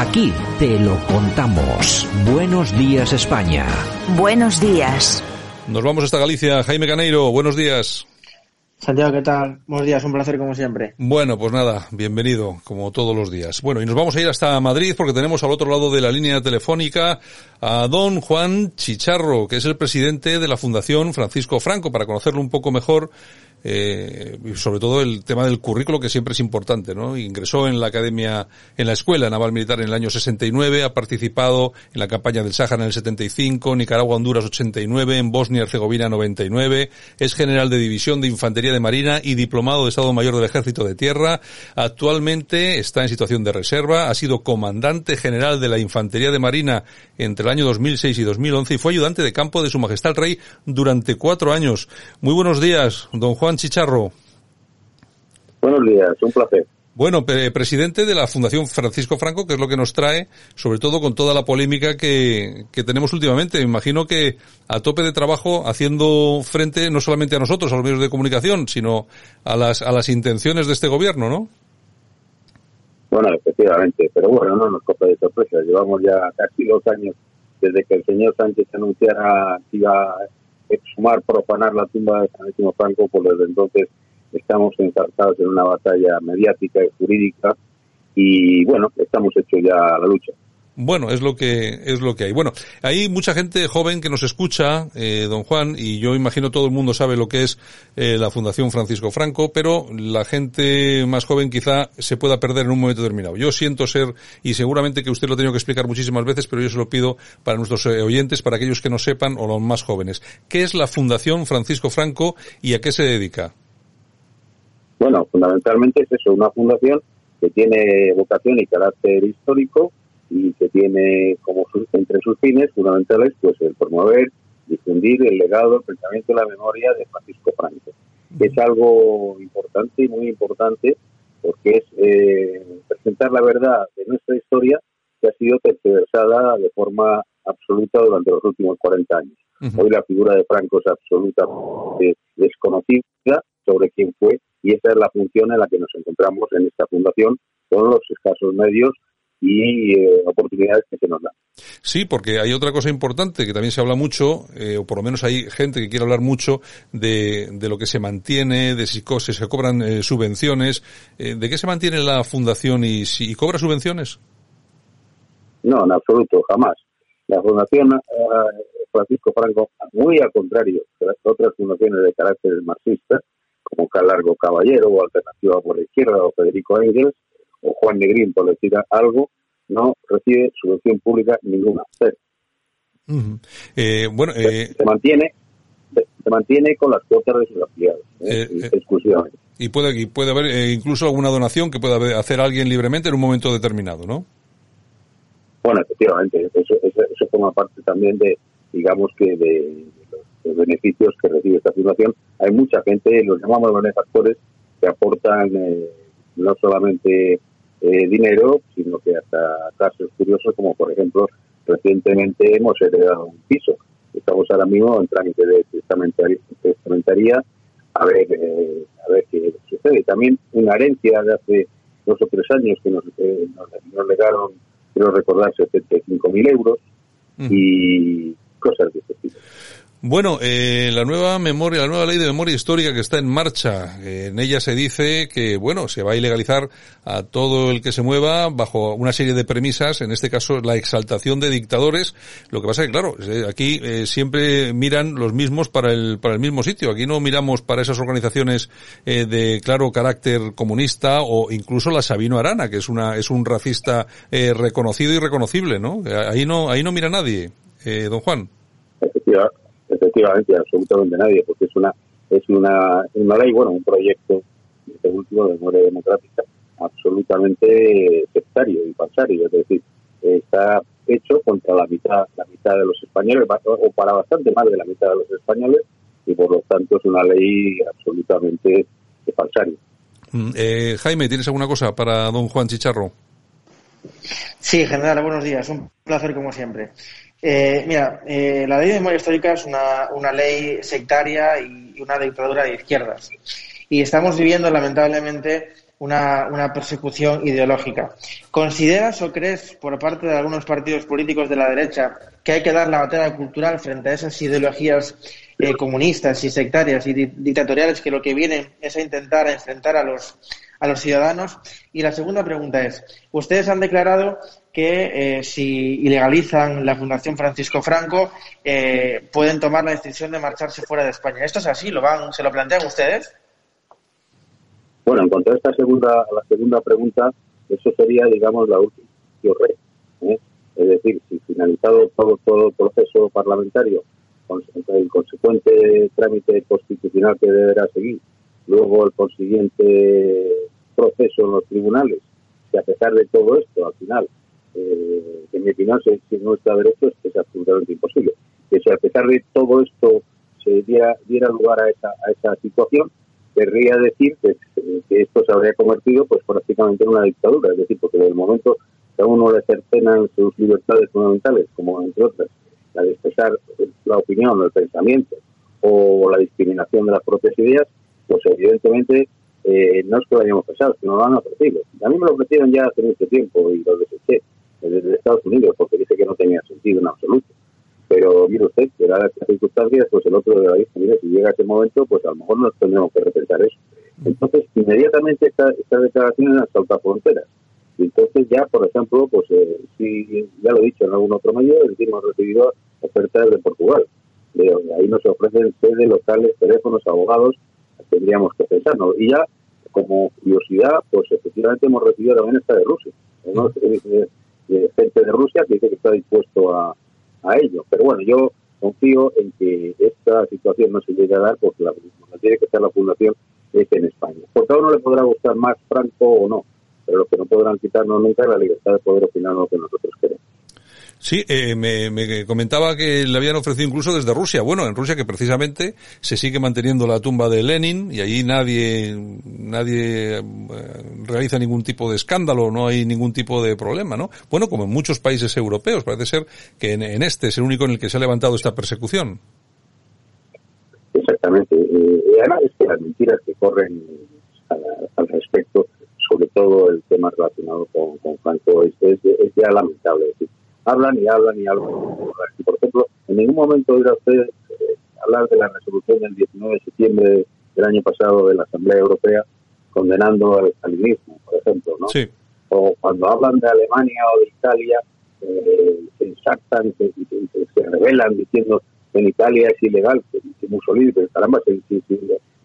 Aquí te lo contamos. Buenos días España. Buenos días. Nos vamos hasta Galicia. Jaime Caneiro, buenos días. Santiago, ¿qué tal? Buenos días, un placer como siempre. Bueno, pues nada, bienvenido, como todos los días. Bueno, y nos vamos a ir hasta Madrid porque tenemos al otro lado de la línea telefónica a don Juan Chicharro, que es el presidente de la Fundación Francisco Franco, para conocerlo un poco mejor eh, y sobre todo el tema del currículo que siempre es importante, ¿no? Ingresó en la academia, en la escuela naval militar en el año 69, ha participado en la campaña del Sáhara en el 75, Nicaragua, Honduras 89, en Bosnia Herzegovina 99, es general de división de infantería de marina y diplomado de Estado Mayor del Ejército de Tierra. Actualmente está en situación de reserva, ha sido comandante general de la infantería de marina entre el año 2006 y 2011 y fue ayudante de campo de Su Majestad el Rey durante cuatro años. Muy buenos días, don Juan Chicharro. Buenos días, un placer. Bueno, presidente de la Fundación Francisco Franco, que es lo que nos trae, sobre todo con toda la polémica que, que tenemos últimamente. Me imagino que a tope de trabajo, haciendo frente no solamente a nosotros, a los medios de comunicación, sino a las, a las intenciones de este gobierno, ¿no? Bueno, efectivamente, pero bueno, no nos copa de sorpresa. Llevamos ya casi dos años desde que el señor Sánchez anunciara que iba a exhumar, profanar la tumba de Francisco Franco, pues desde entonces estamos ensartados en una batalla mediática y jurídica y bueno, estamos hechos ya a la lucha. Bueno, es lo que es lo que hay. Bueno, hay mucha gente joven que nos escucha, eh, don Juan, y yo imagino todo el mundo sabe lo que es eh, la Fundación Francisco Franco, pero la gente más joven quizá se pueda perder en un momento determinado. Yo siento ser, y seguramente que usted lo ha tenido que explicar muchísimas veces, pero yo se lo pido para nuestros eh, oyentes, para aquellos que no sepan o los más jóvenes. ¿Qué es la Fundación Francisco Franco y a qué se dedica? Bueno, fundamentalmente es eso, una fundación que tiene vocación y carácter histórico y que tiene como entre sus fines fundamentales pues el promover, difundir el legado, el pensamiento y la memoria de Francisco Franco. Es algo importante y muy importante porque es eh, presentar la verdad de nuestra historia que ha sido tergiversada de forma absoluta durante los últimos 40 años. Hoy la figura de Franco es absolutamente desconocida sobre quién fue y esa es la función en la que nos encontramos en esta fundación con los escasos medios y eh, oportunidades que se nos dan. Sí, porque hay otra cosa importante que también se habla mucho, eh, o por lo menos hay gente que quiere hablar mucho de, de lo que se mantiene, de si, se cobran eh, subvenciones. ¿De qué se mantiene la fundación y si cobra subvenciones? No, en absoluto, jamás. La Fundación Francisco Franco, muy al contrario de las otras fundaciones de carácter marxista, como Calargo Caballero o Alternativa por la Izquierda o Federico Engels, o Juan Negrín, por decir algo, no recibe subvención pública ninguna. Eh, bueno, eh, se mantiene se, mantiene con las cuotas de sus afiliados, ¿eh? exclusivamente. Y puede, y puede haber incluso alguna donación que pueda hacer alguien libremente en un momento determinado, ¿no? Bueno, efectivamente, eso, eso, forma parte también de, digamos que de, los beneficios que recibe esta fundación. Hay mucha gente, los llamamos benefactores, que aportan no solamente eh, dinero, sino que hasta casos curiosos como por ejemplo recientemente hemos heredado un piso. Estamos ahora mismo en trámite de testamentaría, a ver eh, a ver qué sucede. También una herencia de hace dos o tres años que nos, eh, nos, legaron, quiero recordar, 75.000 euros y cosas de este tipo. Bueno, eh, la nueva memoria, la nueva ley de memoria histórica que está en marcha, eh, en ella se dice que, bueno, se va a ilegalizar a todo el que se mueva bajo una serie de premisas, en este caso la exaltación de dictadores. Lo que pasa es que, claro, eh, aquí eh, siempre miran los mismos para el, para el mismo sitio. Aquí no miramos para esas organizaciones eh, de claro carácter comunista o incluso la Sabino Arana, que es una, es un racista reconocido y reconocible, ¿no? Ahí no, ahí no mira nadie, don Juan. Efectivamente, absolutamente nadie, porque es una es una, una ley, bueno, un proyecto este último de memoria democrática absolutamente sectario y falsario, es decir, está hecho contra la mitad, la mitad de los españoles, o para bastante más de la mitad de los españoles, y por lo tanto es una ley absolutamente falsaria. Mm, eh, Jaime, ¿tienes alguna cosa para don Juan Chicharro? Sí, general, buenos días. Un placer como siempre. Eh, mira, eh, la ley de memoria histórica es una, una ley sectaria y una dictadura de izquierdas. Y estamos viviendo, lamentablemente, una, una, persecución ideológica. ¿Consideras o crees por parte de algunos partidos políticos de la derecha que hay que dar la batalla cultural frente a esas ideologías eh, comunistas y sectarias y dictatoriales que lo que vienen es a intentar enfrentar a los, a los ciudadanos? Y la segunda pregunta es, ustedes han declarado que eh, si ilegalizan la Fundación Francisco Franco eh, pueden tomar la decisión de marcharse fuera de España. ¿Esto es así? ¿Lo van, ¿Se lo plantean ustedes? Bueno, en cuanto a esta segunda, la segunda pregunta, eso sería, digamos, la última ¿eh? Es decir, si finalizado todo, todo el proceso parlamentario, con el consecuente trámite constitucional que deberá seguir, luego el consiguiente proceso en los tribunales, que a pesar de todo esto, al final, eh, en mi opinión, si, no está derecho, es, absolutamente imposible. Que si a pesar de todo esto se diera, diera lugar a esa, a esa situación, querría decir que, esto se habría convertido pues prácticamente en una dictadura, es decir, porque en el momento que a uno le cercenan sus libertades fundamentales, como entre otras la de expresar la opinión, el pensamiento o la discriminación de las propias ideas, pues evidentemente eh, no es que lo hayamos pasado, sino lo han ofrecido. A mí me lo ofrecieron ya hace mucho tiempo y lo deseché desde Estados Unidos porque dice que no tenía sentido en absoluto. Pero mire usted, que dadas estas circunstancias, pues el otro de la dice, mire, si llega ese momento, pues a lo mejor nos tendremos que repensar eso. Entonces, inmediatamente esta, esta declaración salta fronteras. Y entonces ya, por ejemplo, pues eh, si ya lo he dicho en algún otro medio, es hemos recibido ofertas de Portugal. De, ahí nos ofrecen sedes locales, teléfonos, abogados, tendríamos que pensarnos. Y ya, como curiosidad, pues efectivamente hemos recibido también esta de Rusia. gente de Rusia que dice que está dispuesto a, a ello. Pero bueno, yo confío en que esta situación no se llegue a dar porque la, tiene que ser la fundación es en España. Porque a uno le podrá gustar más Franco o no, pero lo que no podrán quitarnos nunca es la libertad de poder opinar lo que nosotros queremos. Sí, eh, me, comentaba que le habían ofrecido incluso desde Rusia. Bueno, en Rusia que precisamente se sigue manteniendo la tumba de Lenin y ahí nadie, nadie eh, realiza ningún tipo de escándalo, no hay ningún tipo de problema, ¿no? Bueno, como en muchos países europeos, parece ser que en, este es el único en el que se ha levantado esta persecución. Exactamente. Eh, y además es que las mentiras que corren al, respecto, sobre todo el tema relacionado con, con Franco, es ya lamentable. Hablan y hablan y hablan. por ejemplo, en ningún momento oirá usted eh, hablar de la resolución del 19 de septiembre del año pasado de la Asamblea Europea condenando al estalinismo, por ejemplo, ¿no? Sí. O cuando hablan de Alemania o de Italia, eh, se ensartan, se, se, revelan diciendo que en Italia es ilegal, que, que Mussolini, pero caramba, si, si, si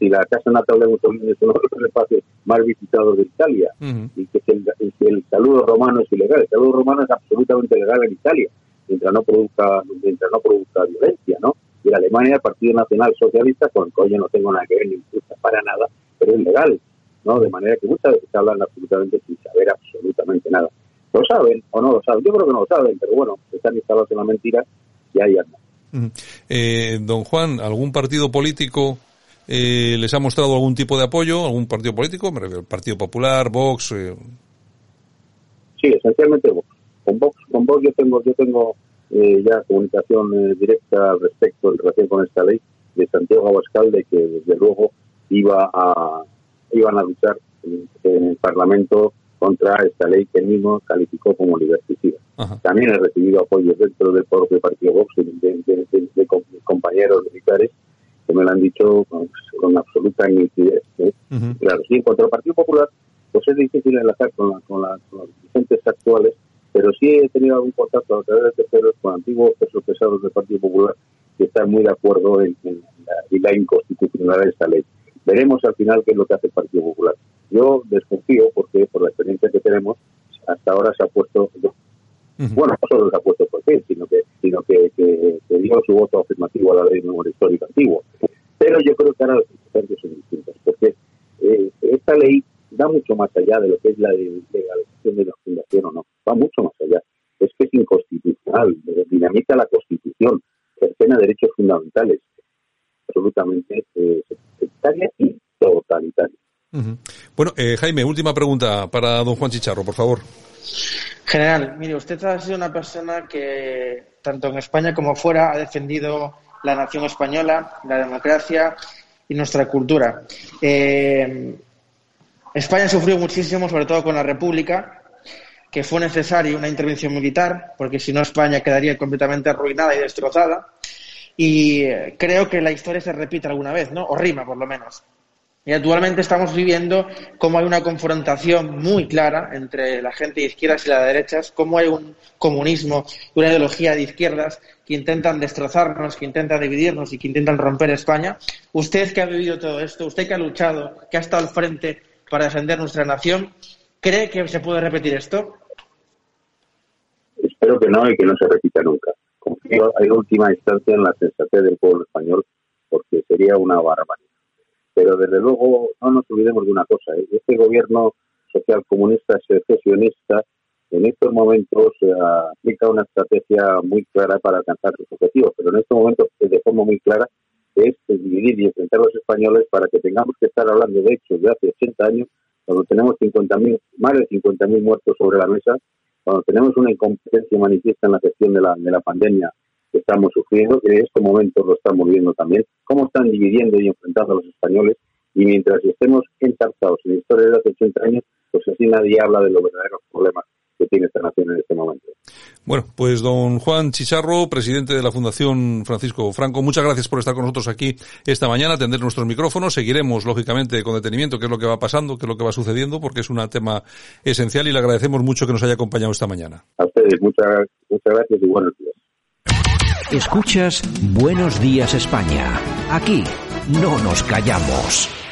la Casa Natal de Mussolini es uno de los espacios más visitados de Italia y que el, el, saludo romano es ilegal. El saludo romano es absolutamente legal en Italia, mientras no produzca, mientras no produzca violencia, ¿no? Y en Alemania, el Partido Nacional Socialista, con el yo no tengo nada que ver ni gusta para nada, pero es legal, ¿no? De manera que muchas veces hablan absolutamente sin saber absolutamente nada. ¿Lo saben o no lo saben? Yo creo que no lo saben, pero bueno, están instalados en la mentira y ahí andan. eh, don Juan, ¿algún partido político eh, ¿Les ha mostrado algún tipo de apoyo, algún partido político? Me refiero, Partido Popular, Vox. Eh. Sí, esencialmente Vox. Con Vox, con Vox yo tengo, yo tengo eh, ya comunicación eh, directa al respecto en relación con esta ley de Santiago Abascal de que desde luego iba a iban a luchar en, el Parlamento contra esta ley que él mismo calificó como liberticida. También he recibido apoyo dentro del propio partido Vox de, de compañeros militares que me lo han dicho con, absoluta nitidez. ¿eh? Claro, sí, en cuanto al Partido Popular, pues es difícil enlazar con, con, las dirigentes actuales, pero sí he tenido algún contacto a través de terceros con antiguos pesos pesados del Partido Popular que están muy de acuerdo en, la, la inconstitucionalidad de esta ley. Veremos al final qué es lo que hace el Partido Popular. Yo desconfío porque por la experiencia que tenemos, hasta ahora se ha puesto bueno, no solo se ha puesto por fin, sino que, sino que, que, dio su voto afirmativo a la ley de memoria histórica antigua. Pero yo creo que ahora las circunstancias son distintas, porque eh, esta ley da mucho más allá de lo que es creación de la fundación o no. Va mucho más allá. Es que es inconstitucional, dinamita la Constitución, cercena derechos fundamentales, absolutamente eh, sectaria y totalitaria. Bueno, eh, Jaime, última pregunta para don Juan Chicharro, por favor. General, mire, usted ha sido una persona que, tanto en España como fuera, ha defendido la nación española, la democracia y nuestra cultura. Eh, España sufrió muchísimo, sobre todo con la República, que fue necesaria una intervención militar, porque si no España quedaría completamente arruinada y destrozada. Y eh, creo que la historia se repite alguna vez, ¿no? O rima, por lo menos. Y actualmente estamos viviendo cómo hay una confrontación muy clara entre la gente de izquierdas y la de derechas, cómo hay un comunismo y una ideología de izquierdas que intentan destrozarnos, que intentan dividirnos y que intentan romper España. Usted que ha vivido todo esto, usted que ha luchado, que ha estado al frente para defender nuestra nación, ¿cree que se puede repetir esto? Espero que no y que no se repita nunca. Confío en última instancia en la sensatez del pueblo español porque sería una barbaridad. Pero desde luego no nos olvidemos de una cosa. ¿eh? Este gobierno social comunista secesionista en estos momentos eh, aplica una estrategia muy clara para alcanzar sus objetivos, pero en estos momentos de forma muy clara es dividir y enfrentar a los españoles para que tengamos que estar hablando de hechos de hace 80 años, cuando tenemos 50.000, más de 50.000 muertos sobre la mesa, cuando tenemos una incompetencia manifiesta en la gestión de la, de la pandemia que estamos sufriendo, que en estos momentos lo estamos viendo también, cómo están dividiendo y enfrentando a los españoles, y mientras estemos entarzados en la historia de hace 80 años, pues así nadie habla de los verdaderos problemas que tiene esta nación en este momento. Bueno, pues don Juan Chicharro, presidente de la Fundación Francisco Franco, muchas gracias por estar con nosotros aquí esta mañana, atender nuestros micrófonos. Seguiremos, lógicamente, con detenimiento qué es lo que va pasando, qué es lo que va sucediendo, porque es un tema esencial y le agradecemos mucho que nos haya acompañado esta mañana. A ustedes, muchas, muchas gracias y buenos días. Escuchas Buenos Días España. Aquí no nos callamos.